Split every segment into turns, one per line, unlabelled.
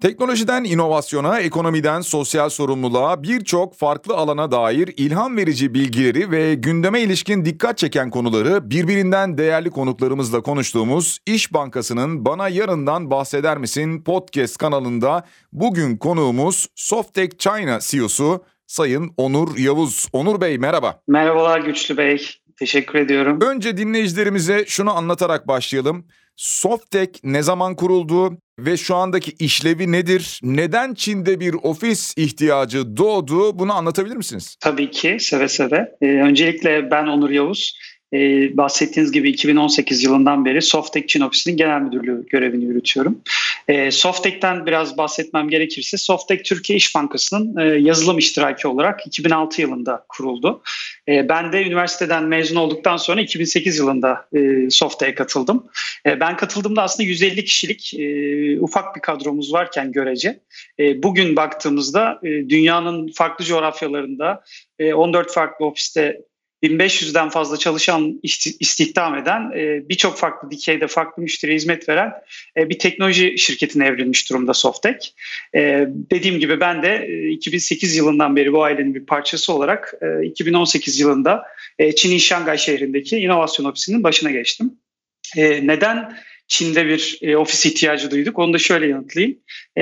Teknolojiden inovasyona, ekonomiden sosyal sorumluluğa birçok farklı alana dair ilham verici bilgileri ve gündeme ilişkin dikkat çeken konuları birbirinden değerli konuklarımızla konuştuğumuz İş Bankası'nın Bana Yarından Bahseder Misin podcast kanalında bugün konuğumuz Softtech China CEO'su Sayın Onur Yavuz. Onur Bey merhaba.
Merhabalar Güçlü Bey. Teşekkür ediyorum.
Önce dinleyicilerimize şunu anlatarak başlayalım. Softtech ne zaman kuruldu ve şu andaki işlevi nedir? Neden Çin'de bir ofis ihtiyacı doğdu? Bunu anlatabilir misiniz?
Tabii ki seve seve. Ee, öncelikle ben Onur Yavuz e, bahsettiğiniz gibi 2018 yılından beri Softek Çin Ofisi'nin genel müdürlüğü görevini yürütüyorum. E, Softek'ten biraz bahsetmem gerekirse Softek Türkiye İş Bankası'nın e, yazılım iştiraki olarak 2006 yılında kuruldu. E, ben de üniversiteden mezun olduktan sonra 2008 yılında e, Softek'e katıldım. E, ben katıldığımda aslında 150 kişilik e, ufak bir kadromuz varken görece e, bugün baktığımızda e, dünyanın farklı coğrafyalarında 14 farklı ofiste 1500'den fazla çalışan istihdam eden e, birçok farklı dikeyde farklı müşteri hizmet veren e, bir teknoloji şirketine evrilmiş durumda Softek. E, dediğim gibi ben de 2008 yılından beri bu ailenin bir parçası olarak 2018 yılında Çin'in Şangay şehrindeki inovasyon ofisinin başına geçtim. Neden Çin'de bir ofis ihtiyacı duyduk. Onu da şöyle yanıtlayayım.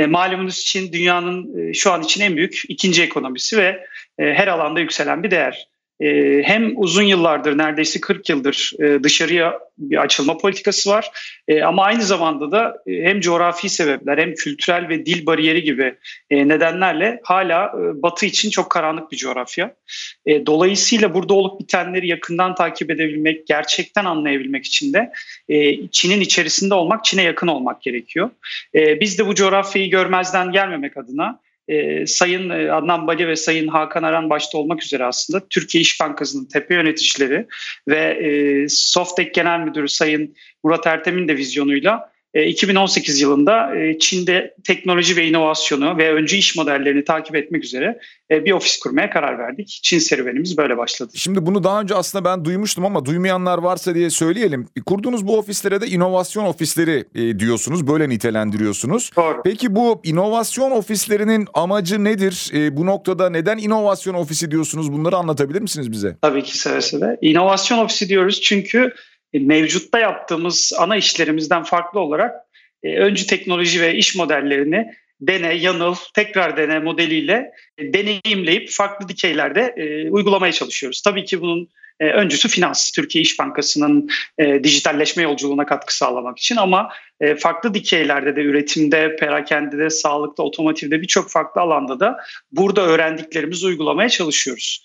malumunuz Çin dünyanın şu an için en büyük ikinci ekonomisi ve her alanda yükselen bir değer. Ee, hem uzun yıllardır neredeyse 40 yıldır e, dışarıya bir açılma politikası var e, ama aynı zamanda da e, hem coğrafi sebepler hem kültürel ve dil bariyeri gibi nedenlerle hala Batı için çok karanlık bir coğrafya. Dolayısıyla burada olup bitenleri yakından takip edebilmek, gerçekten anlayabilmek için de Çin'in içerisinde olmak, Çin'e yakın olmak gerekiyor. Biz de bu coğrafyayı görmezden gelmemek adına e, Sayın Adnan Bali ve Sayın Hakan Aran başta olmak üzere aslında Türkiye İş Bankası'nın tepe yöneticileri ve e, Softek Genel Müdürü Sayın Murat Ertem'in de vizyonuyla 2018 e, yılında e, Çin'de teknoloji ve inovasyonu ve öncü iş modellerini takip etmek üzere e, bir ofis kurmaya karar verdik. Çin serüvenimiz böyle başladı.
Şimdi bunu daha önce aslında ben duymuştum ama duymayanlar varsa diye söyleyelim. Kurduğunuz bu ofislere de inovasyon ofisleri diyorsunuz, böyle nitelendiriyorsunuz.
Doğru.
Peki bu inovasyon ofislerinin amacı nedir? Bu noktada neden inovasyon ofisi diyorsunuz? Bunları anlatabilir misiniz bize?
Tabii ki seve seve. İnovasyon ofisi diyoruz çünkü mevcutta yaptığımız ana işlerimizden farklı olarak e, öncü teknoloji ve iş modellerini dene, yanıl, tekrar dene modeliyle deneyimleyip farklı dikeylerde e, uygulamaya çalışıyoruz. Tabii ki bunun e, öncüsü finans, Türkiye İş Bankası'nın e, dijitalleşme yolculuğuna katkı sağlamak için ama farklı dikeylerde de üretimde, perakendede, sağlıkta, otomotivde birçok farklı alanda da burada öğrendiklerimizi uygulamaya çalışıyoruz.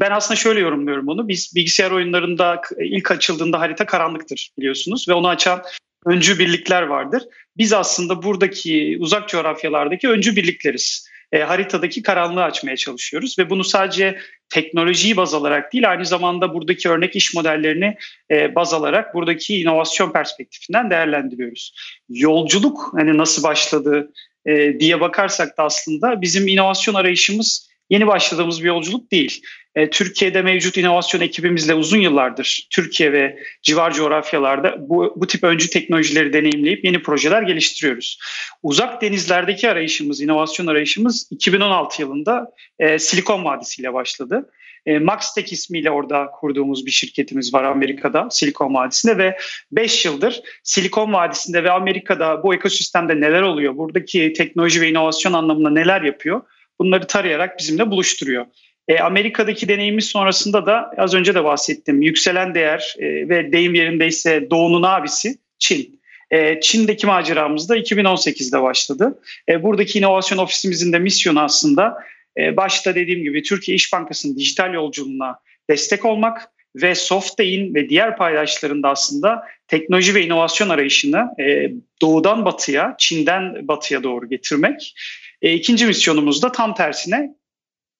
Ben aslında şöyle yorumluyorum bunu. Biz bilgisayar oyunlarında ilk açıldığında harita karanlıktır biliyorsunuz ve onu açan öncü birlikler vardır. Biz aslında buradaki uzak coğrafyalardaki öncü birlikleriz e, haritadaki karanlığı açmaya çalışıyoruz ve bunu sadece teknolojiyi baz alarak değil aynı zamanda buradaki örnek iş modellerini e, baz alarak buradaki inovasyon perspektifinden değerlendiriyoruz. Yolculuk hani nasıl başladı e, diye bakarsak da aslında bizim inovasyon arayışımız yeni başladığımız bir yolculuk değil. E, Türkiye'de mevcut inovasyon ekibimizle uzun yıllardır Türkiye ve civar coğrafyalarda bu, bu tip öncü teknolojileri deneyimleyip yeni projeler geliştiriyoruz. Uzak denizlerdeki arayışımız, inovasyon arayışımız 2016 yılında e, Silikon Vadisi ile başladı. E, Maxtech ismiyle orada kurduğumuz bir şirketimiz var Amerika'da, Silikon Vadisi'nde ve 5 yıldır Silikon Vadisi'nde ve Amerika'da bu ekosistemde neler oluyor, buradaki teknoloji ve inovasyon anlamında neler yapıyor bunları tarayarak bizimle buluşturuyor. E, Amerika'daki deneyimimiz sonrasında da az önce de bahsettim. Yükselen değer e, ve deyim yerindeyse doğunun abisi Çin. E, Çin'deki maceramız da 2018'de başladı. E, buradaki inovasyon ofisimizin de misyonu aslında e, başta dediğim gibi Türkiye İş Bankası'nın dijital yolculuğuna destek olmak ve Softday'in ve diğer paydaşlarında aslında teknoloji ve inovasyon arayışını e, doğudan batıya, Çin'den batıya doğru getirmek. E, ikinci misyonumuz da tam tersine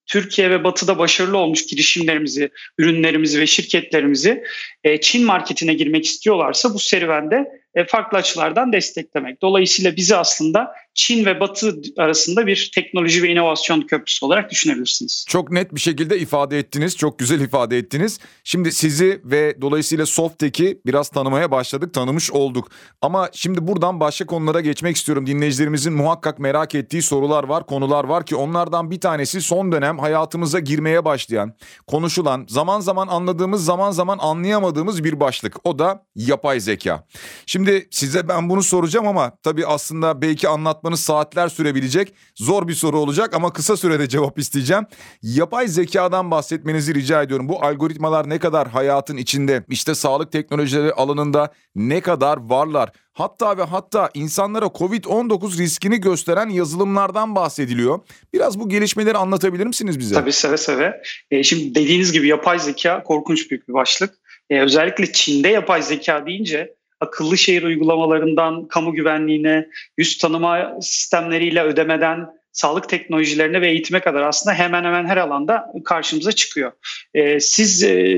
Türkiye ve Batı'da başarılı olmuş girişimlerimizi, ürünlerimizi ve şirketlerimizi e, Çin marketine girmek istiyorlarsa bu serüvende e, farklı açılardan desteklemek. Dolayısıyla bizi aslında Çin ve Batı arasında bir teknoloji ve inovasyon köprüsü olarak düşünebilirsiniz.
Çok net bir şekilde ifade ettiniz. Çok güzel ifade ettiniz. Şimdi sizi ve dolayısıyla Softtek'i biraz tanımaya başladık, tanımış olduk. Ama şimdi buradan başka konulara geçmek istiyorum. Dinleyicilerimizin muhakkak merak ettiği sorular var, konular var ki onlardan bir tanesi son dönem hayatımıza girmeye başlayan, konuşulan, zaman zaman anladığımız, zaman zaman anlayamadığımız bir başlık. O da yapay zeka. Şimdi size ben bunu soracağım ama tabii aslında belki anlatmanız saatler sürebilecek. Zor bir soru olacak ama kısa sürede cevap isteyeceğim. Yapay zekadan bahsetmenizi rica ediyorum. Bu algoritmalar ne kadar hayatın içinde, işte sağlık teknolojileri alanında ne kadar varlar? Hatta ve hatta insanlara Covid-19 riskini gösteren yazılımlardan bahsediliyor. Biraz bu gelişmeleri anlatabilir misiniz bize?
Tabii seve seve. E, şimdi dediğiniz gibi yapay zeka korkunç büyük bir başlık. E, özellikle Çin'de yapay zeka deyince akıllı şehir uygulamalarından kamu güvenliğine, yüz tanıma sistemleriyle ödemeden sağlık teknolojilerine ve eğitime kadar aslında hemen hemen her alanda karşımıza çıkıyor. E, siz e,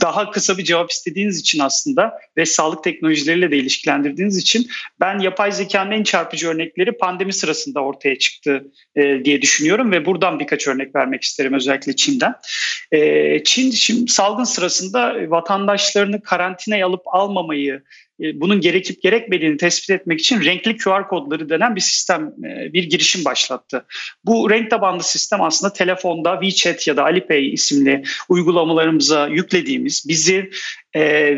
daha kısa bir cevap istediğiniz için aslında ve sağlık teknolojileriyle de ilişkilendirdiğiniz için ben yapay zekanın en çarpıcı örnekleri pandemi sırasında ortaya çıktı e, diye düşünüyorum ve buradan birkaç örnek vermek isterim özellikle Çin'den. E, Çin şimdi salgın sırasında vatandaşlarını karantinaya alıp almamayı bunun gerekip gerekmediğini tespit etmek için renkli QR kodları denen bir sistem, e, bir girişim başlattı. Bu renk tabanlı sistem aslında telefonda WeChat ya da Alipay isimli uygulamalarımıza yüklediğimiz, bizi e,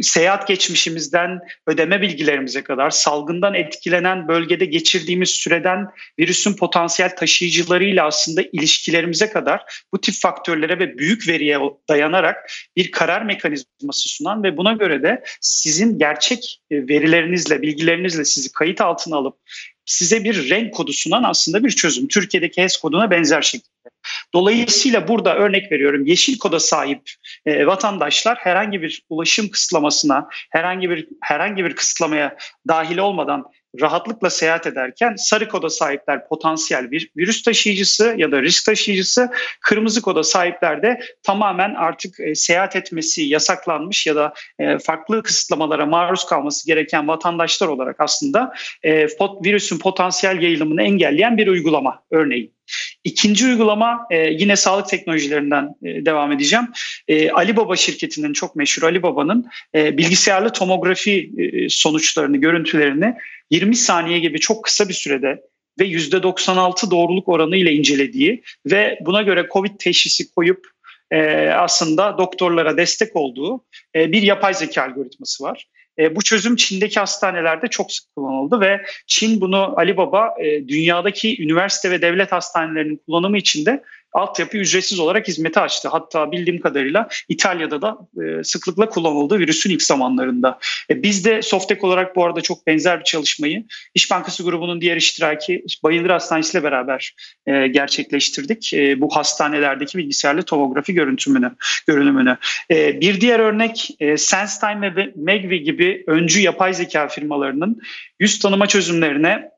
seyahat geçmişimizden ödeme bilgilerimize kadar, salgından etkilenen bölgede geçirdiğimiz süreden virüsün potansiyel taşıyıcılarıyla aslında ilişkilerimize kadar bu tip faktörlere ve büyük veriye dayanarak bir karar mekanizması sunan ve buna göre de sizin gerçek e, verilerinizle, bilgilerinizle sizi kayıt altına alıp size bir renk kodu sunan aslında bir çözüm. Türkiye'deki HES koduna benzer şekilde. Dolayısıyla burada örnek veriyorum yeşil koda sahip e, vatandaşlar herhangi bir ulaşım kısıtlamasına, herhangi bir herhangi bir kısıtlamaya dahil olmadan rahatlıkla seyahat ederken sarı koda sahipler potansiyel bir virüs taşıyıcısı ya da risk taşıyıcısı, kırmızı koda sahipler de tamamen artık e, seyahat etmesi yasaklanmış ya da e, farklı kısıtlamalara maruz kalması gereken vatandaşlar olarak aslında e, virüsün potansiyel yayılımını engelleyen bir uygulama örneğin. İkinci uygulama e, yine sağlık teknolojilerinden e, devam edeceğim. E, Ali Baba şirketinin çok meşhur Ali Baba'nın e, bilgisayarlı tomografi e, sonuçlarını, görüntülerini 20 saniye gibi çok kısa bir sürede ve %96 doğruluk oranı ile incelediği ve buna göre COVID teşhisi koyup aslında doktorlara destek olduğu bir yapay zeka algoritması var. E, bu çözüm Çin'deki hastanelerde çok sık kullanıldı ve Çin bunu Ali Baba e, dünyadaki üniversite ve devlet hastanelerinin kullanımı için de altyapı ücretsiz olarak hizmeti açtı. Hatta bildiğim kadarıyla İtalya'da da e, sıklıkla kullanıldı virüsün ilk zamanlarında. E, biz de Softek olarak bu arada çok benzer bir çalışmayı İş Bankası grubunun diğer iştiraki Bayındır Hastanesi ile beraber e, gerçekleştirdik. E, bu hastanelerdeki bilgisayarlı tomografi görüntümünü, görünümünü. Bir diğer örnek SenseTime ve Megvi gibi öncü yapay zeka firmalarının yüz tanıma çözümlerine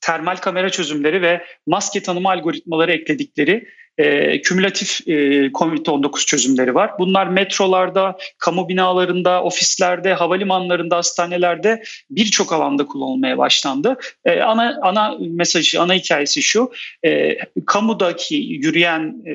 termal kamera çözümleri ve maske tanıma algoritmaları ekledikleri e, kümülatif e, COVID-19 çözümleri var. Bunlar metrolarda, kamu binalarında, ofislerde, havalimanlarında, hastanelerde birçok alanda kullanılmaya başlandı. E, ana ana mesajı, ana hikayesi şu. E, kamudaki yürüyen, e,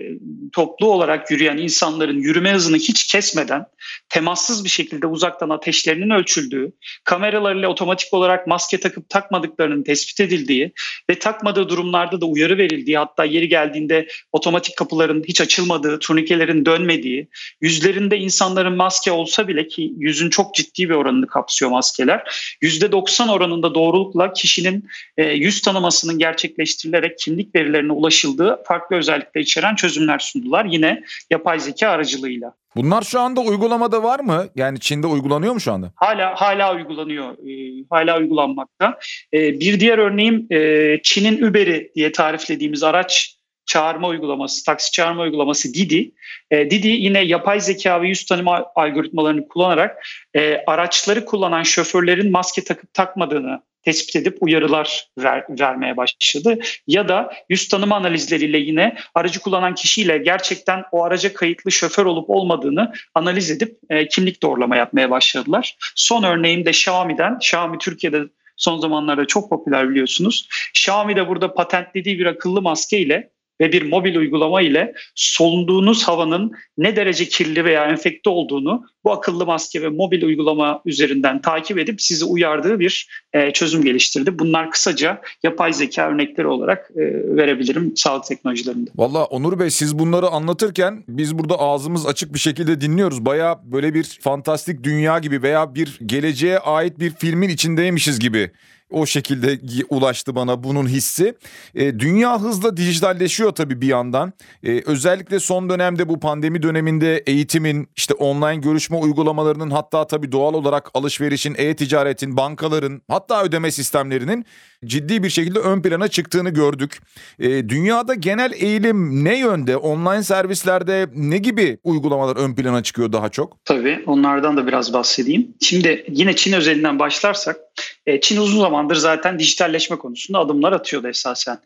toplu olarak yürüyen insanların yürüme hızını hiç kesmeden temassız bir şekilde uzaktan ateşlerinin ölçüldüğü, kameralarıyla otomatik olarak maske takıp takmadıklarının tespit edildiği ve takmadığı durumlarda da uyarı verildiği hatta yeri geldiğinde otomatik otomatik kapıların hiç açılmadığı, turnikelerin dönmediği, yüzlerinde insanların maske olsa bile ki yüzün çok ciddi bir oranını kapsıyor maskeler. %90 oranında doğrulukla kişinin e, yüz tanımasının gerçekleştirilerek kimlik verilerine ulaşıldığı farklı özellikler içeren çözümler sundular. Yine yapay zeka aracılığıyla.
Bunlar şu anda uygulamada var mı? Yani Çin'de uygulanıyor mu şu anda?
Hala hala uygulanıyor. E, hala uygulanmakta. E, bir diğer örneğim e, Çin'in Uber'i diye tariflediğimiz araç çağırma uygulaması, taksi çağırma uygulaması Didi. E, Didi yine yapay zeka ve yüz tanıma algoritmalarını kullanarak e, araçları kullanan şoförlerin maske takıp takmadığını tespit edip uyarılar ver, vermeye başladı. Ya da yüz tanıma analizleriyle yine aracı kullanan kişiyle gerçekten o araca kayıtlı şoför olup olmadığını analiz edip e, kimlik doğrulama yapmaya başladılar. Son örneğim de Xiaomi'den. Xiaomi Türkiye'de son zamanlarda çok popüler biliyorsunuz. Xiaomi de burada patentlediği bir akıllı maske ile ve bir mobil uygulama ile solunduğunuz havanın ne derece kirli veya enfekte olduğunu bu akıllı maske ve mobil uygulama üzerinden takip edip sizi uyardığı bir e, çözüm geliştirdi. Bunlar kısaca yapay zeka örnekleri olarak e, verebilirim sağlık teknolojilerinde.
Valla Onur Bey siz bunları anlatırken biz burada ağzımız açık bir şekilde dinliyoruz. Baya böyle bir fantastik dünya gibi veya bir geleceğe ait bir filmin içindeymişiz gibi o şekilde ulaştı bana bunun hissi. E, dünya hızla dijitalleşiyor tabii bir yandan. E, özellikle son dönemde bu pandemi döneminde eğitimin, işte online görüşme uygulamalarının hatta tabii doğal olarak alışverişin, e-ticaretin, bankaların hatta ödeme sistemlerinin ciddi bir şekilde ön plana çıktığını gördük. E, dünyada genel eğilim ne yönde? Online servislerde ne gibi uygulamalar ön plana çıkıyor daha çok?
Tabii onlardan da biraz bahsedeyim. Şimdi yine Çin özelinden başlarsak e, Çin uzun zamandır zaten dijitalleşme konusunda adımlar atıyordu esasen.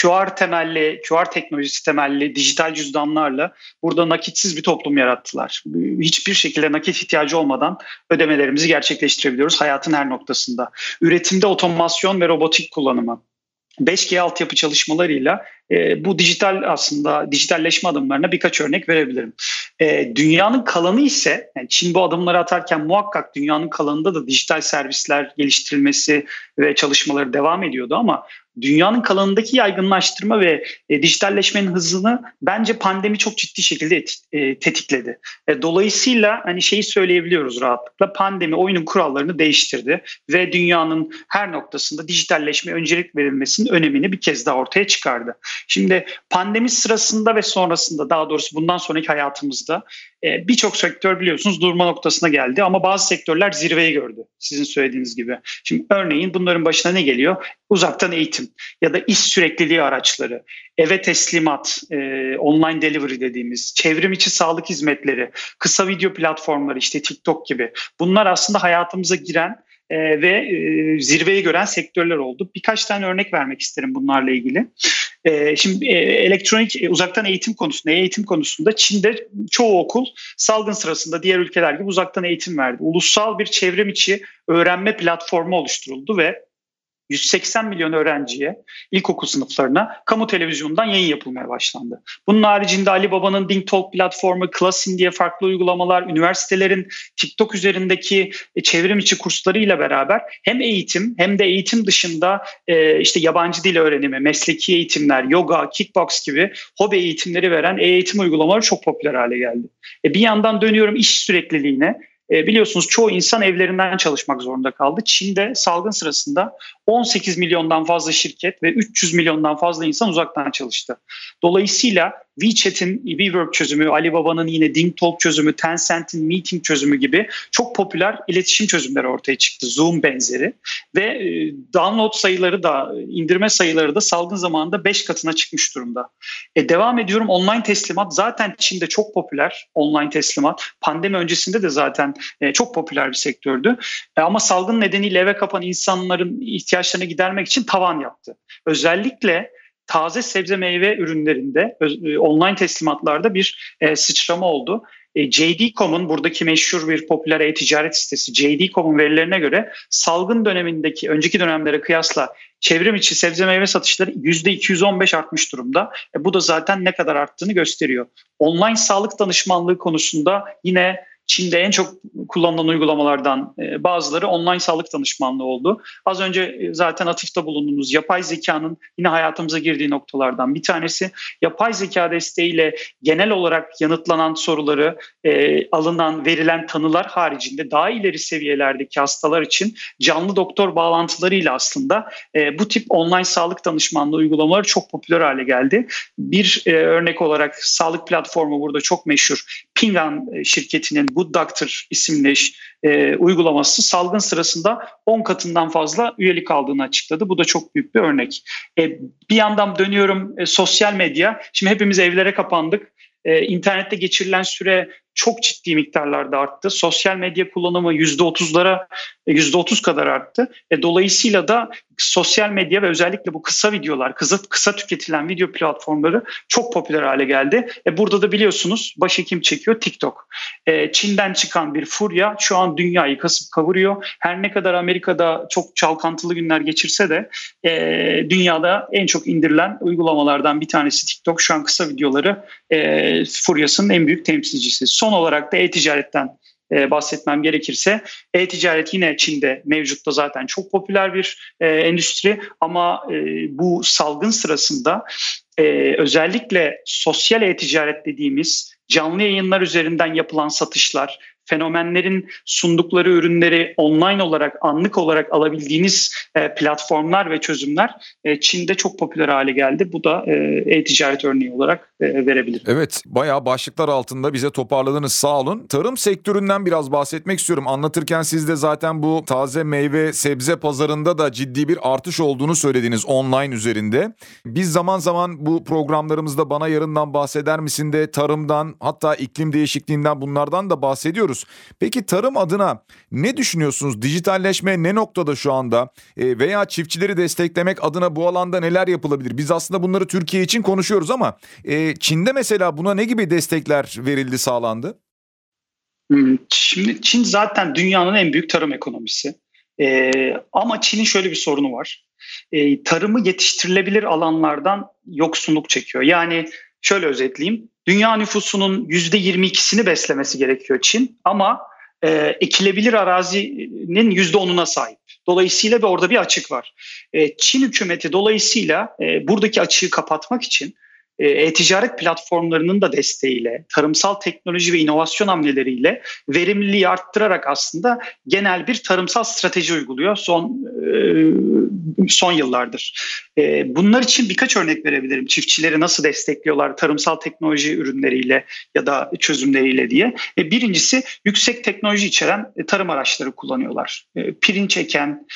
QR temelli, QR teknolojisi temelli dijital cüzdanlarla burada nakitsiz bir toplum yarattılar. Hiçbir şekilde nakit ihtiyacı olmadan ödemelerimizi gerçekleştirebiliyoruz hayatın her noktasında. Üretimde otomasyon ve robotik kullanımı, 5G altyapı çalışmalarıyla e, bu dijital aslında dijitalleşme adımlarına birkaç örnek verebilirim. E, dünyanın kalanı ise yani Çin bu adımları atarken muhakkak dünyanın kalanında da dijital servisler geliştirilmesi ve çalışmaları devam ediyordu ama dünyanın kalanındaki yaygınlaştırma ve e, dijitalleşmenin hızını bence pandemi çok ciddi şekilde et, e, tetikledi. E, dolayısıyla hani şeyi söyleyebiliyoruz rahatlıkla pandemi oyunun kurallarını değiştirdi ve dünyanın her noktasında dijitalleşme öncelik verilmesinin önemini bir kez daha ortaya çıkardı. Şimdi pandemi sırasında ve sonrasında daha doğrusu bundan sonraki hayatımızda e, birçok sektör biliyorsunuz durma noktasına geldi ama bazı sektörler zirveyi gördü sizin söylediğiniz gibi. Şimdi örneğin bunların başına ne geliyor? Uzaktan eğitim ya da iş sürekliliği araçları, eve teslimat, e, online delivery dediğimiz, çevrim içi sağlık hizmetleri, kısa video platformları işte TikTok gibi bunlar aslında hayatımıza giren e, ve e, zirveyi gören sektörler oldu. Birkaç tane örnek vermek isterim bunlarla ilgili. E, şimdi e, elektronik e, uzaktan eğitim konusunda, eğitim konusunda Çin'de çoğu okul salgın sırasında diğer ülkeler gibi uzaktan eğitim verdi. Ulusal bir çevrim içi öğrenme platformu oluşturuldu ve 180 milyon öğrenciye ilkokul sınıflarına kamu televizyonundan yayın yapılmaya başlandı. Bunun haricinde Ali Baba'nın Ding Talk platformu, Klasin diye farklı uygulamalar, üniversitelerin TikTok üzerindeki e, çevrim içi kurslarıyla beraber hem eğitim hem de eğitim dışında e, işte yabancı dil öğrenimi, mesleki eğitimler, yoga, kickbox gibi hobi eğitimleri veren eğitim uygulamaları çok popüler hale geldi. E bir yandan dönüyorum iş sürekliliğine. E, biliyorsunuz çoğu insan evlerinden çalışmak zorunda kaldı. Çin'de salgın sırasında 18 milyondan fazla şirket ve 300 milyondan fazla insan uzaktan çalıştı. Dolayısıyla WeChat'in WeWork çözümü, Alibaba'nın yine DingTalk çözümü, Tencent'in Meeting çözümü gibi çok popüler iletişim çözümleri ortaya çıktı. Zoom benzeri ve e, download sayıları da indirme sayıları da salgın zamanında 5 katına çıkmış durumda. E, devam ediyorum online teslimat zaten Çin'de çok popüler online teslimat. Pandemi öncesinde de zaten e, çok popüler bir sektördü. E, ama salgın nedeniyle eve kapan insanların ihtiyaçlarını gidermek için tavan yaptı. Özellikle taze sebze meyve ürünlerinde e, online teslimatlarda bir e, sıçrama oldu. E, JD.com'un buradaki meşhur bir popüler e-ticaret sitesi JD.com'un verilerine göre salgın dönemindeki önceki dönemlere kıyasla çevrim içi sebze meyve satışları %215 artmış durumda. E, bu da zaten ne kadar arttığını gösteriyor. Online sağlık danışmanlığı konusunda yine Çin'de en çok kullanılan uygulamalardan e, bazıları online sağlık danışmanlığı oldu. Az önce e, zaten atıfta bulunduğumuz yapay zekanın yine hayatımıza girdiği noktalardan bir tanesi. Yapay zeka desteğiyle genel olarak yanıtlanan soruları, e, alınan, verilen tanılar haricinde daha ileri seviyelerdeki hastalar için canlı doktor bağlantılarıyla aslında bu tip online sağlık danışmanlığı uygulamaları çok popüler hale geldi. Bir örnek olarak sağlık platformu burada çok meşhur. Pingan şirketinin Good Doctor isimli e, uygulaması salgın sırasında 10 katından fazla üyelik aldığını açıkladı. Bu da çok büyük bir örnek. E, bir yandan dönüyorum e, sosyal medya. Şimdi hepimiz evlere kapandık. E, internette geçirilen süre çok ciddi miktarlarda arttı. Sosyal medya kullanımı %30'lara %30 kadar arttı. E, dolayısıyla da sosyal medya ve özellikle bu kısa videolar, kısa, kısa tüketilen video platformları çok popüler hale geldi. E, burada da biliyorsunuz başhekim çekiyor TikTok. E, Çin'den çıkan bir furya şu an dünyayı kasıp kavuruyor. Her ne kadar Amerika'da çok çalkantılı günler geçirse de e, dünyada en çok indirilen uygulamalardan bir tanesi TikTok. Şu an kısa videoları e, furyasının en büyük temsilcisi. Son olarak da e-ticaretten e, bahsetmem gerekirse e-ticaret yine Çin'de mevcutta zaten çok popüler bir e, endüstri ama e, bu salgın sırasında e, özellikle sosyal e-ticaret dediğimiz canlı yayınlar üzerinden yapılan satışlar, fenomenlerin sundukları ürünleri online olarak, anlık olarak alabildiğiniz e, platformlar ve çözümler e, Çin'de çok popüler hale geldi. Bu da e, e-ticaret örneği olarak verebilirim.
Evet, bayağı başlıklar altında bize toparladınız. Sağ olun. Tarım sektöründen biraz bahsetmek istiyorum. Anlatırken siz de zaten bu taze meyve sebze pazarında da ciddi bir artış olduğunu söylediniz online üzerinde. Biz zaman zaman bu programlarımızda bana yarından bahseder misin de tarımdan hatta iklim değişikliğinden bunlardan da bahsediyoruz. Peki tarım adına ne düşünüyorsunuz? Dijitalleşme ne noktada şu anda? E, veya çiftçileri desteklemek adına bu alanda neler yapılabilir? Biz aslında bunları Türkiye için konuşuyoruz ama e, Çin'de mesela buna ne gibi destekler verildi, sağlandı?
Hmm, şimdi Çin zaten dünyanın en büyük tarım ekonomisi. Ee, ama Çin'in şöyle bir sorunu var. Ee, tarımı yetiştirilebilir alanlardan yoksunluk çekiyor. Yani şöyle özetleyeyim. Dünya nüfusunun %22'sini beslemesi gerekiyor Çin ama e, ekilebilir arazinin %10'una sahip. Dolayısıyla bir orada bir açık var. E, Çin hükümeti dolayısıyla e, buradaki açığı kapatmak için e-ticaret platformlarının da desteğiyle, tarımsal teknoloji ve inovasyon hamleleriyle verimliliği arttırarak aslında genel bir tarımsal strateji uyguluyor son e, son yıllardır. E, bunlar için birkaç örnek verebilirim. Çiftçileri nasıl destekliyorlar tarımsal teknoloji ürünleriyle ya da çözümleriyle diye. Birincisi yüksek teknoloji içeren tarım araçları kullanıyorlar. Pirinç eken,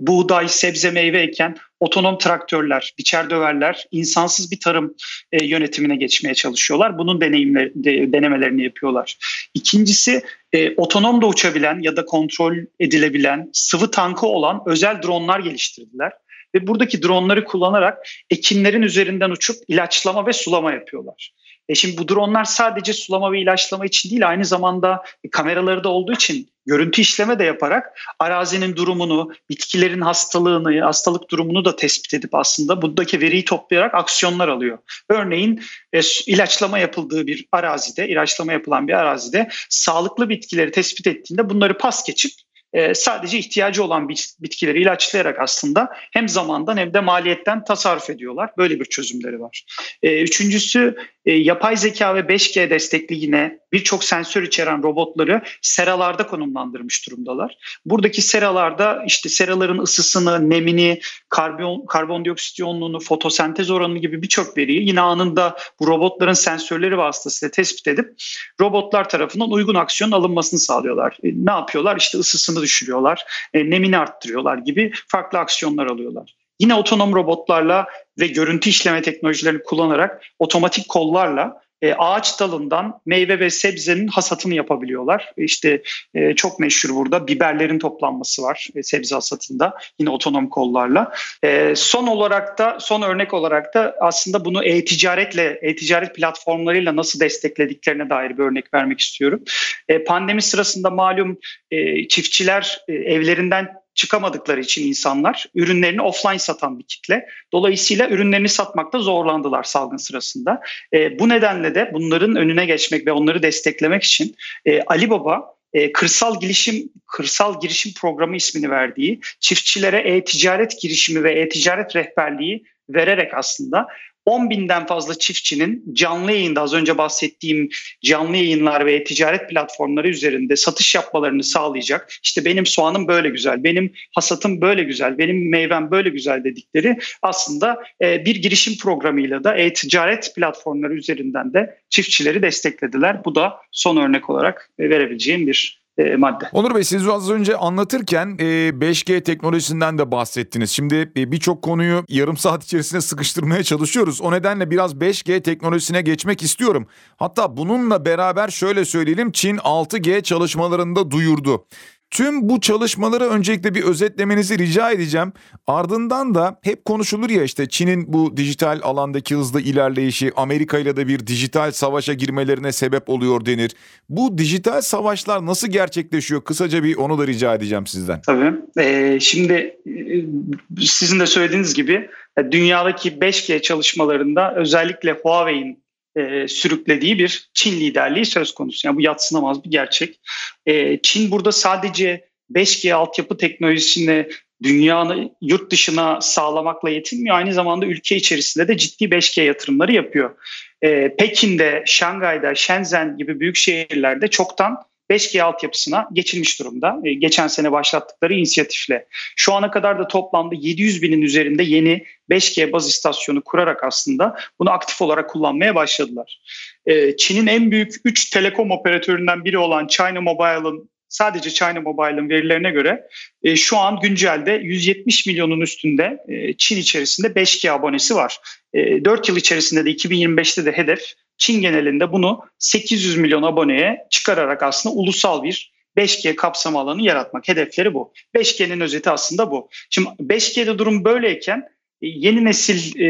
buğday, sebze, meyve eken otonom traktörler, biçer döverler, insansız bir tarım e, yönetimine geçmeye çalışıyorlar. Bunun deneyimler, de, denemelerini yapıyorlar. İkincisi e, otonom da uçabilen ya da kontrol edilebilen sıvı tankı olan özel dronlar geliştirdiler. Ve buradaki dronları kullanarak ekinlerin üzerinden uçup ilaçlama ve sulama yapıyorlar. E şimdi bu dronlar sadece sulama ve ilaçlama için değil aynı zamanda kameraları da olduğu için görüntü işleme de yaparak arazinin durumunu, bitkilerin hastalığını, hastalık durumunu da tespit edip aslında buradaki veriyi toplayarak aksiyonlar alıyor. Örneğin e, ilaçlama yapıldığı bir arazide, ilaçlama yapılan bir arazide sağlıklı bitkileri tespit ettiğinde bunları pas geçip e, sadece ihtiyacı olan bitkileri ilaçlayarak aslında hem zamandan hem de maliyetten tasarruf ediyorlar. Böyle bir çözümleri var. E, üçüncüsü e, yapay zeka ve 5G destekli yine birçok sensör içeren robotları seralarda konumlandırmış durumdalar. Buradaki seralarda işte seraların ısısını, nemini, karbon, karbondioksit yoğunluğunu, fotosentez oranını gibi birçok veriyi yine anında bu robotların sensörleri vasıtasıyla tespit edip robotlar tarafından uygun aksiyon alınmasını sağlıyorlar. E, ne yapıyorlar? İşte ısısını düşürüyorlar, e, nemini arttırıyorlar gibi farklı aksiyonlar alıyorlar. Yine otonom robotlarla ve görüntü işleme teknolojilerini kullanarak otomatik kollarla e, ağaç dalından meyve ve sebzenin hasatını yapabiliyorlar. İşte e, çok meşhur burada biberlerin toplanması var e, sebze hasatında yine otonom kollarla. E, son olarak da son örnek olarak da aslında bunu e-ticaretle e-ticaret platformlarıyla nasıl desteklediklerine dair bir örnek vermek istiyorum. E, pandemi sırasında malum e, çiftçiler e, evlerinden çıkamadıkları için insanlar ürünlerini offline satan bir kitle. Dolayısıyla ürünlerini satmakta zorlandılar salgın sırasında. E, bu nedenle de bunların önüne geçmek ve onları desteklemek için e, Alibaba e, kırsal girişim kırsal girişim programı ismini verdiği çiftçilere e-ticaret girişimi ve e-ticaret rehberliği vererek aslında 10 binden fazla çiftçinin canlı yayında az önce bahsettiğim canlı yayınlar ve ticaret platformları üzerinde satış yapmalarını sağlayacak. İşte benim soğanım böyle güzel, benim hasatım böyle güzel, benim meyvem böyle güzel dedikleri aslında e, bir girişim programıyla da e-ticaret platformları üzerinden de çiftçileri desteklediler. Bu da son örnek olarak verebileceğim bir e, madde.
Onur Bey siz az önce anlatırken e, 5G teknolojisinden de bahsettiniz. Şimdi e, birçok konuyu yarım saat içerisinde sıkıştırmaya çalışıyoruz. O nedenle biraz 5G teknolojisine geçmek istiyorum. Hatta bununla beraber şöyle söyleyelim Çin 6G çalışmalarında duyurdu. Tüm bu çalışmaları öncelikle bir özetlemenizi rica edeceğim. Ardından da hep konuşulur ya işte Çin'in bu dijital alandaki hızlı ilerleyişi Amerika ile de bir dijital savaşa girmelerine sebep oluyor denir. Bu dijital savaşlar nasıl gerçekleşiyor? Kısaca bir onu da rica edeceğim sizden.
Tabii. Ee, şimdi e, sizin de söylediğiniz gibi e, dünyadaki 5G çalışmalarında özellikle Huawei'in e, sürüklediği bir Çin liderliği söz konusu. Yani bu yatsınamaz bir gerçek. E, Çin burada sadece 5G altyapı teknolojisini dünyanın yurt dışına sağlamakla yetinmiyor. Aynı zamanda ülke içerisinde de ciddi 5G yatırımları yapıyor. E, Pekin'de, Şangay'da, Shenzhen gibi büyük şehirlerde çoktan 5G altyapısına geçilmiş durumda. E, geçen sene başlattıkları inisiyatifle. Şu ana kadar da toplamda 700 binin üzerinde yeni 5G baz istasyonu kurarak aslında bunu aktif olarak kullanmaya başladılar. E, Çin'in en büyük 3 telekom operatöründen biri olan China Mobile'ın sadece China Mobile'ın verilerine göre e, şu an güncelde 170 milyonun üstünde Çin içerisinde 5G abonesi var. E, 4 yıl içerisinde de 2025'te de hedef Çin genelinde bunu 800 milyon aboneye çıkararak aslında ulusal bir 5G kapsam alanı yaratmak. Hedefleri bu. 5G'nin özeti aslında bu. Şimdi 5G'de durum böyleyken e, yeni nesil e,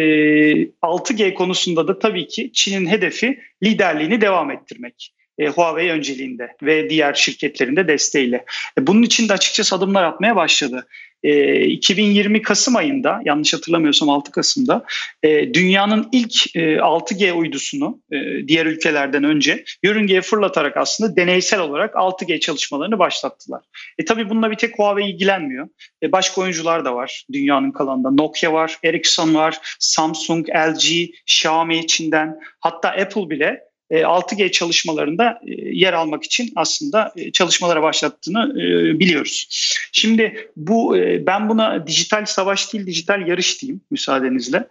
6G konusunda da tabii ki Çin'in hedefi liderliğini devam ettirmek. E, Huawei önceliğinde ve diğer şirketlerin de desteğiyle. E, bunun için de açıkçası adımlar atmaya başladı. 2020 ee, Kasım ayında yanlış hatırlamıyorsam 6 Kasım'da e, dünyanın ilk 6G e, uydusunu e, diğer ülkelerden önce yörüngeye fırlatarak aslında deneysel olarak 6G çalışmalarını başlattılar. E tabii bununla bir tek Huawei ilgilenmiyor. E, başka oyuncular da var dünyanın kalanında. Nokia var, Ericsson var, Samsung, LG, Xiaomi Çin'den hatta Apple bile 6G e, çalışmalarında e, yer almak için aslında e, çalışmalara başlattığını biliyoruz. Şimdi bu ben buna dijital savaş değil dijital yarış diyeyim müsaadenizle.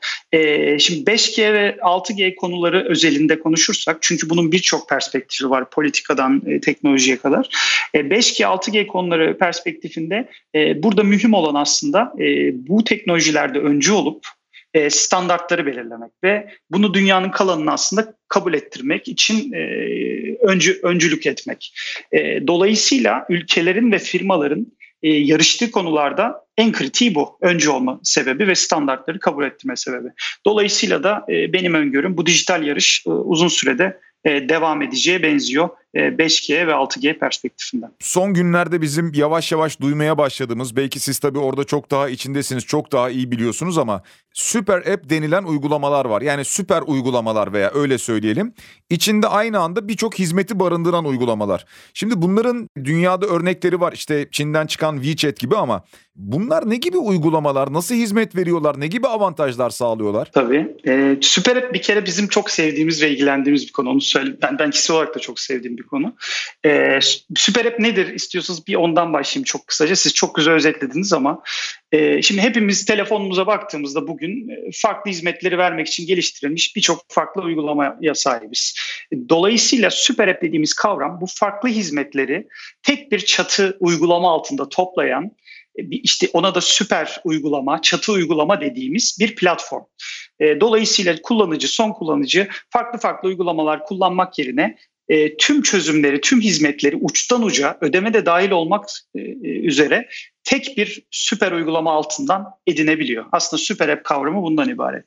Şimdi 5G ve 6G konuları özelinde konuşursak çünkü bunun birçok perspektifi var politikadan teknolojiye kadar. 5G 6G konuları perspektifinde burada mühim olan aslında bu teknolojilerde öncü olup e, standartları belirlemek ve bunu dünyanın kalanına aslında kabul ettirmek için e, öncü öncülük etmek. E, dolayısıyla ülkelerin ve firmaların e, yarıştığı konularda en kritiği bu. Öncü olma sebebi ve standartları kabul ettirme sebebi. Dolayısıyla da e, benim öngörüm bu dijital yarış e, uzun sürede e, devam edeceğe benziyor 5G e, ve 6G perspektifinden.
Son günlerde bizim yavaş yavaş duymaya başladığımız belki siz tabii orada çok daha içindesiniz çok daha iyi biliyorsunuz ama süper app denilen uygulamalar var. Yani süper uygulamalar veya öyle söyleyelim. İçinde aynı anda birçok hizmeti barındıran uygulamalar. Şimdi bunların dünyada örnekleri var. İşte Çin'den çıkan WeChat gibi ama bunlar ne gibi uygulamalar? Nasıl hizmet veriyorlar? Ne gibi avantajlar sağlıyorlar?
Tabii. Ee, süper app bir kere bizim çok sevdiğimiz ve ilgilendiğimiz bir konu. Onu söyle ben, ben kişisel olarak da çok sevdiğim bir konu. Ee, süper app nedir istiyorsanız bir ondan başlayayım çok kısaca. Siz çok güzel özetlediniz ama e, şimdi hepimiz telefonumuza baktığımızda bugün e, farklı hizmetleri vermek için geliştirilmiş birçok farklı uygulamaya sahibiz. Dolayısıyla süper app dediğimiz kavram bu farklı hizmetleri tek bir çatı uygulama altında toplayan işte ona da süper uygulama, çatı uygulama dediğimiz bir platform. E, dolayısıyla kullanıcı, son kullanıcı farklı farklı uygulamalar kullanmak yerine e, tüm çözümleri, tüm hizmetleri uçtan uca ödeme de dahil olmak e, üzere tek bir süper uygulama altından edinebiliyor. Aslında süper app kavramı bundan ibaret.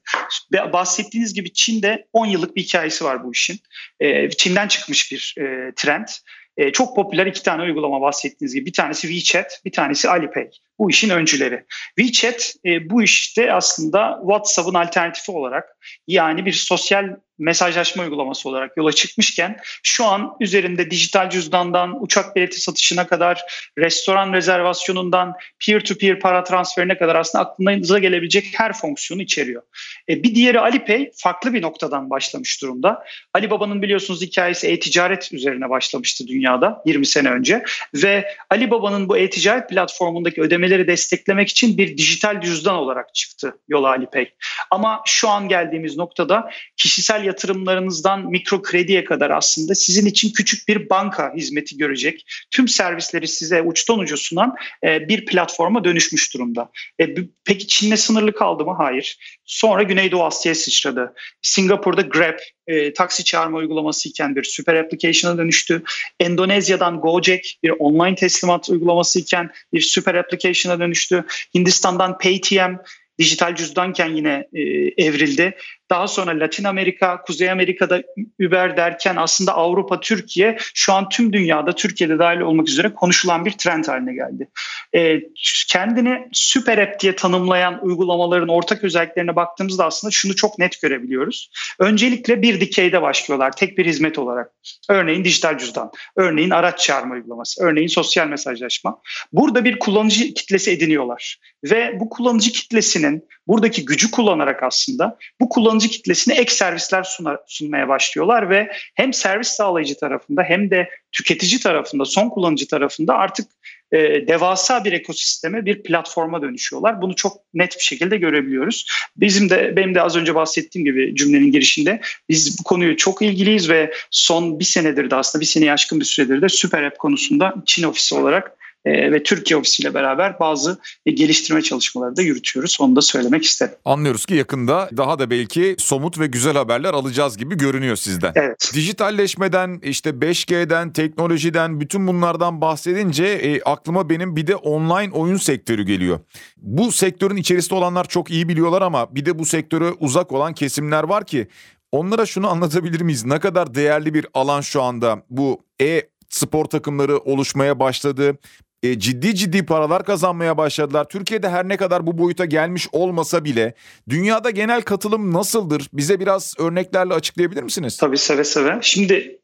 Bahsettiğiniz gibi Çin'de 10 yıllık bir hikayesi var bu işin. E, Çin'den çıkmış bir e, trend. E, çok popüler iki tane uygulama bahsettiğiniz gibi. Bir tanesi WeChat, bir tanesi Alipay. Bu işin öncüleri. WeChat e, bu işte aslında WhatsApp'ın alternatifi olarak yani bir sosyal mesajlaşma uygulaması olarak yola çıkmışken şu an üzerinde dijital cüzdandan uçak bileti satışına kadar restoran rezervasyonundan peer-to-peer para transferine kadar aslında aklınıza gelebilecek her fonksiyonu içeriyor. E, bir diğeri Alipay farklı bir noktadan başlamış durumda. Ali Baba'nın biliyorsunuz hikayesi e-ticaret üzerine başlamıştı dünyada 20 sene önce ve Ali Baba'nın bu e-ticaret platformundaki ödemeleri desteklemek için bir dijital cüzdan olarak çıktı yola Alipay. Ama şu an geldiğimiz noktada kişisel yatırımlarınızdan mikro krediye kadar aslında sizin için küçük bir banka hizmeti görecek. Tüm servisleri size uçtan uca sunan e, bir platforma dönüşmüş durumda. E, peki Çin'le sınırlı kaldı mı? Hayır. Sonra Güneydoğu Asya'ya sıçradı. Singapur'da Grab e, taksi çağırma uygulaması iken bir süper application'a dönüştü. Endonezya'dan Gojek bir online teslimat uygulaması iken bir süper application'a dönüştü. Hindistan'dan Paytm dijital cüzdanken yine e, evrildi. Daha sonra Latin Amerika, Kuzey Amerika'da Uber derken aslında Avrupa, Türkiye şu an tüm dünyada Türkiye'de dahil olmak üzere konuşulan bir trend haline geldi. E, kendini süper app diye tanımlayan uygulamaların ortak özelliklerine baktığımızda aslında şunu çok net görebiliyoruz. Öncelikle bir dikeyde başlıyorlar tek bir hizmet olarak. Örneğin dijital cüzdan, örneğin araç çağırma uygulaması, örneğin sosyal mesajlaşma. Burada bir kullanıcı kitlesi ediniyorlar ve bu kullanıcı kitlesinin buradaki gücü kullanarak aslında bu kullanıcı kitlesine ek servisler sunmaya başlıyorlar ve hem servis sağlayıcı tarafında hem de tüketici tarafında, son kullanıcı tarafında artık e, devasa bir ekosisteme, bir platforma dönüşüyorlar. Bunu çok net bir şekilde görebiliyoruz. Bizim de benim de az önce bahsettiğim gibi cümlenin girişinde biz bu konuyu çok ilgiliyiz ve son bir senedir de aslında bir seneye aşkın bir süredir de Süper App konusunda Çin ofisi olarak e, ve Türkiye ofisiyle beraber bazı e, geliştirme çalışmaları da yürütüyoruz. Onu da söylemek isterim.
Anlıyoruz ki yakında daha da belki somut ve güzel haberler alacağız gibi görünüyor sizden.
Evet.
Dijitalleşmeden, işte 5G'den, teknolojiden, bütün bunlardan bahsedince e, aklıma benim bir de online oyun sektörü geliyor. Bu sektörün içerisinde olanlar çok iyi biliyorlar ama bir de bu sektöre uzak olan kesimler var ki onlara şunu anlatabilir miyiz? Ne kadar değerli bir alan şu anda bu e spor takımları oluşmaya başladı e, ciddi ciddi paralar kazanmaya başladılar. Türkiye'de her ne kadar bu boyuta gelmiş olmasa bile dünyada genel katılım nasıldır? Bize biraz örneklerle açıklayabilir misiniz?
Tabii seve seve. Şimdi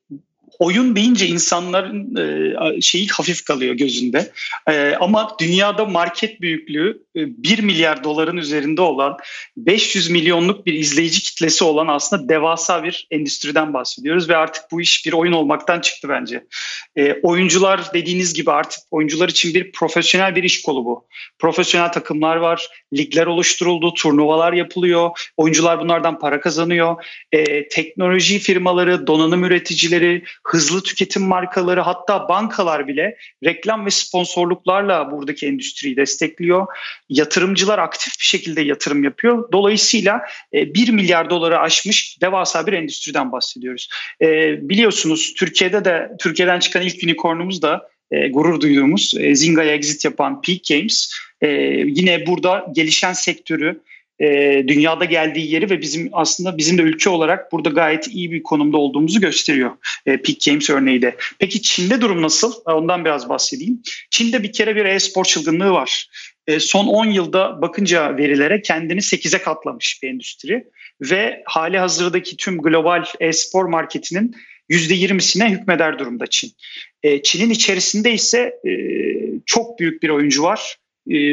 oyun deyince insanların e, şeyi hafif kalıyor gözünde. E, ama dünyada market büyüklüğü 1 milyar doların üzerinde olan 500 milyonluk bir izleyici kitlesi olan aslında devasa bir endüstriden bahsediyoruz ve artık bu iş bir oyun olmaktan çıktı bence. E, oyuncular dediğiniz gibi artık oyuncular için bir profesyonel bir iş kolu bu. Profesyonel takımlar var, ligler oluşturuldu, turnuvalar yapılıyor, oyuncular bunlardan para kazanıyor. E, teknoloji firmaları, donanım üreticileri, hızlı tüketim markaları hatta bankalar bile reklam ve sponsorluklarla buradaki endüstriyi destekliyor. Yatırımcılar aktif bir şekilde yatırım yapıyor. Dolayısıyla 1 e, milyar doları aşmış devasa bir endüstriden bahsediyoruz. E, biliyorsunuz Türkiye'de de Türkiye'den çıkan ilk unicornumuz da e, gurur duyduğumuz Zinga'ya exit yapan Peak Games yine burada gelişen sektörü dünyada geldiği yeri ve bizim aslında bizim de ülke olarak burada gayet iyi bir konumda olduğumuzu gösteriyor Peak Games örneği de. Peki Çin'de durum nasıl? Ondan biraz bahsedeyim. Çin'de bir kere bir e-spor çılgınlığı var. E, son 10 yılda bakınca verilere kendini 8'e katlamış bir endüstri ve hali hazırdaki tüm global e-spor marketinin %20'sine hükmeder durumda Çin. E, Çin'in içerisinde ise e, çok büyük bir oyuncu var.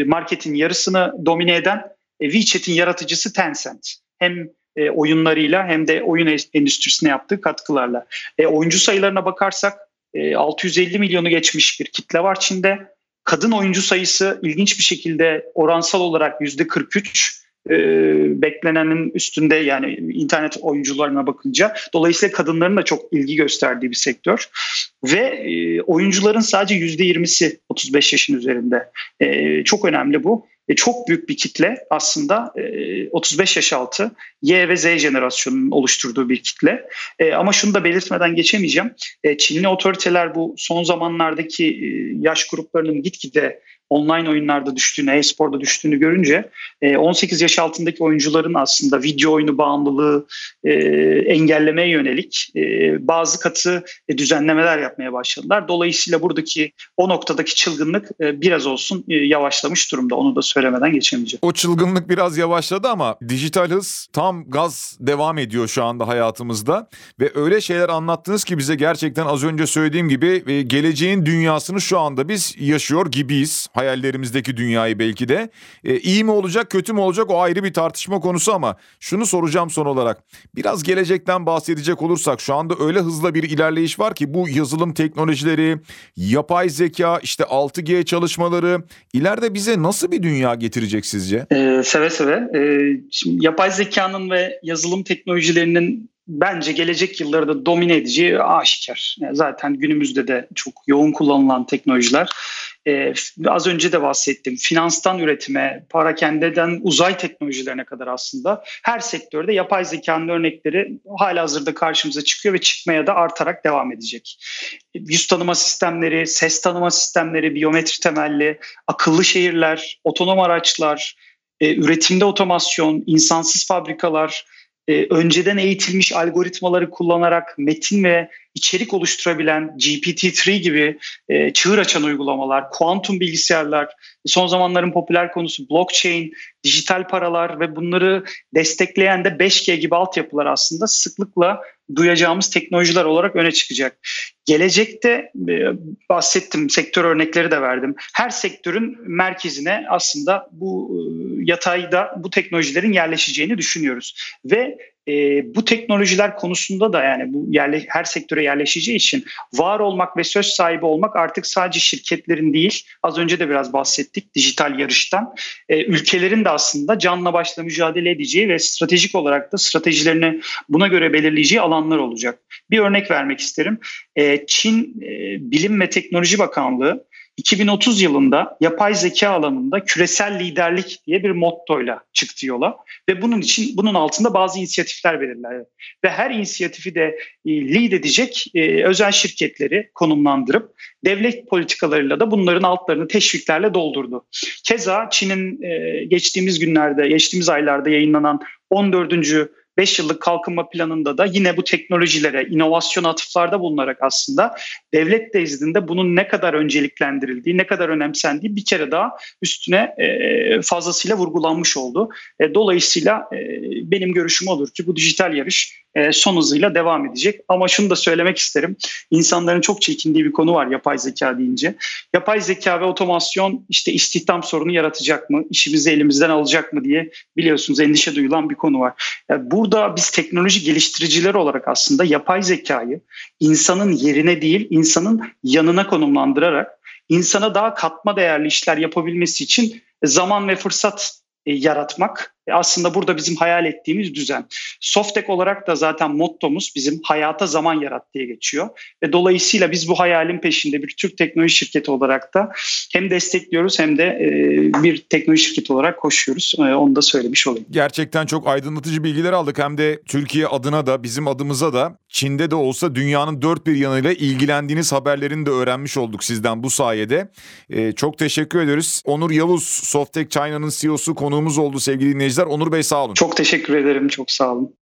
Marketin yarısını domine eden WeChat'in yaratıcısı Tencent. Hem oyunlarıyla hem de oyun endüstrisine yaptığı katkılarla. Oyuncu sayılarına bakarsak e, 650 milyonu geçmiş bir kitle var Çin'de. Kadın oyuncu sayısı ilginç bir şekilde oransal olarak %43 e, beklenenin üstünde yani internet oyuncularına bakınca. Dolayısıyla kadınların da çok ilgi gösterdiği bir sektör. Ve e, oyuncuların sadece %20'si 35 yaşın üzerinde. E, çok önemli bu e, çok büyük bir kitle aslında e, 35 yaş altı Y ve Z jenerasyonunun oluşturduğu bir kitle. E, ama şunu da belirtmeden geçemeyeceğim. E, Çinli otoriteler bu son zamanlardaki e, yaş gruplarının gitgide online oyunlarda düştüğünü, e-sporda düştüğünü görünce 18 e, yaş altındaki oyuncuların aslında video oyunu bağımlılığı e, engellemeye yönelik e, bazı katı düzenlemeler yapmaya başladılar. Dolayısıyla buradaki o noktadaki çılgınlık biraz olsun yavaşlamış durumda. Onu da söylemeden geçemeyeceğim.
O çılgınlık biraz yavaşladı ama dijital hız tam gaz devam ediyor şu anda hayatımızda ve öyle şeyler anlattınız ki bize gerçekten az önce söylediğim gibi geleceğin dünyasını şu anda biz yaşıyor gibiyiz hayallerimizdeki dünyayı belki de. E, iyi mi olacak kötü mü olacak o ayrı bir tartışma konusu ama şunu soracağım son olarak. Biraz gelecekten bahsedecek olursak şu anda öyle hızla bir ilerleyiş var ki bu yazılım teknolojileri, yapay zeka, işte 6G çalışmaları ileride bize nasıl bir dünya getirecek sizce?
Ee, seve seve. Ee, şimdi yapay zekanın ve yazılım teknolojilerinin bence gelecek yılları da domine edeceği aşikar. Yani zaten günümüzde de çok yoğun kullanılan teknolojiler. Ee, az önce de bahsettim. Finanstan üretime, parakendeden uzay teknolojilerine kadar aslında her sektörde yapay zekanın örnekleri hala hazırda karşımıza çıkıyor ve çıkmaya da artarak devam edecek. Yüz tanıma sistemleri, ses tanıma sistemleri, biyometri temelli, akıllı şehirler, otonom araçlar, e, üretimde otomasyon, insansız fabrikalar, e, önceden eğitilmiş algoritmaları kullanarak metin ve içerik oluşturabilen GPT-3 gibi e, çığır açan uygulamalar, kuantum bilgisayarlar, son zamanların popüler konusu blockchain, dijital paralar ve bunları destekleyen de 5G gibi altyapılar aslında sıklıkla duyacağımız teknolojiler olarak öne çıkacak. Gelecekte e, bahsettim, sektör örnekleri de verdim. Her sektörün merkezine aslında bu e, yatayda bu teknolojilerin yerleşeceğini düşünüyoruz. Ve e, bu teknolojiler konusunda da yani bu yerle, her sektöre yerleşeceği için var olmak ve söz sahibi olmak artık sadece şirketlerin değil az önce de biraz bahsettik dijital yarıştan e, ülkelerin de aslında canla başla mücadele edeceği ve stratejik olarak da stratejilerini buna göre belirleyeceği alanlar olacak. Bir örnek vermek isterim. E, Çin e, Bilim ve Teknoloji Bakanlığı 2030 yılında yapay zeka alanında küresel liderlik diye bir mottoyla çıktı yola ve bunun için bunun altında bazı inisiyatifler belirler ve her inisiyatifi de e, lead edecek e, özel şirketleri konumlandırıp devlet politikalarıyla da bunların altlarını teşviklerle doldurdu. Keza Çin'in e, geçtiğimiz günlerde, geçtiğimiz aylarda yayınlanan 14. 5 yıllık kalkınma planında da yine bu teknolojilere, inovasyon atıflarda bulunarak aslında devlet nezdinde bunun ne kadar önceliklendirildiği, ne kadar önemsendiği bir kere daha üstüne e, fazlasıyla vurgulanmış oldu. E, dolayısıyla e, benim görüşüm olur ki bu dijital yarış son hızıyla devam edecek. Ama şunu da söylemek isterim. İnsanların çok çekindiği bir konu var yapay zeka deyince. Yapay zeka ve otomasyon işte istihdam sorunu yaratacak mı? İşimizi elimizden alacak mı diye biliyorsunuz endişe duyulan bir konu var. Yani bu burada biz teknoloji geliştiricileri olarak aslında yapay zekayı insanın yerine değil, insanın yanına konumlandırarak insana daha katma değerli işler yapabilmesi için zaman ve fırsat e, yaratmak e, aslında burada bizim hayal ettiğimiz düzen. Softek olarak da zaten mottomuz bizim hayata zaman yarat diye geçiyor. Ve dolayısıyla biz bu hayalin peşinde bir Türk teknoloji şirketi olarak da hem destekliyoruz hem de e, bir teknoloji şirketi olarak koşuyoruz. Onu da söylemiş olayım.
Gerçekten çok aydınlatıcı bilgiler aldık. Hem de Türkiye adına da bizim adımıza da Çin'de de olsa dünyanın dört bir yanıyla ilgilendiğiniz haberlerini de öğrenmiş olduk sizden bu sayede. Çok teşekkür ediyoruz. Onur Yavuz, Softek China'nın CEO'su konuğumuz oldu sevgili dinleyiciler. Onur Bey sağ olun.
Çok teşekkür ederim. Çok sağ olun.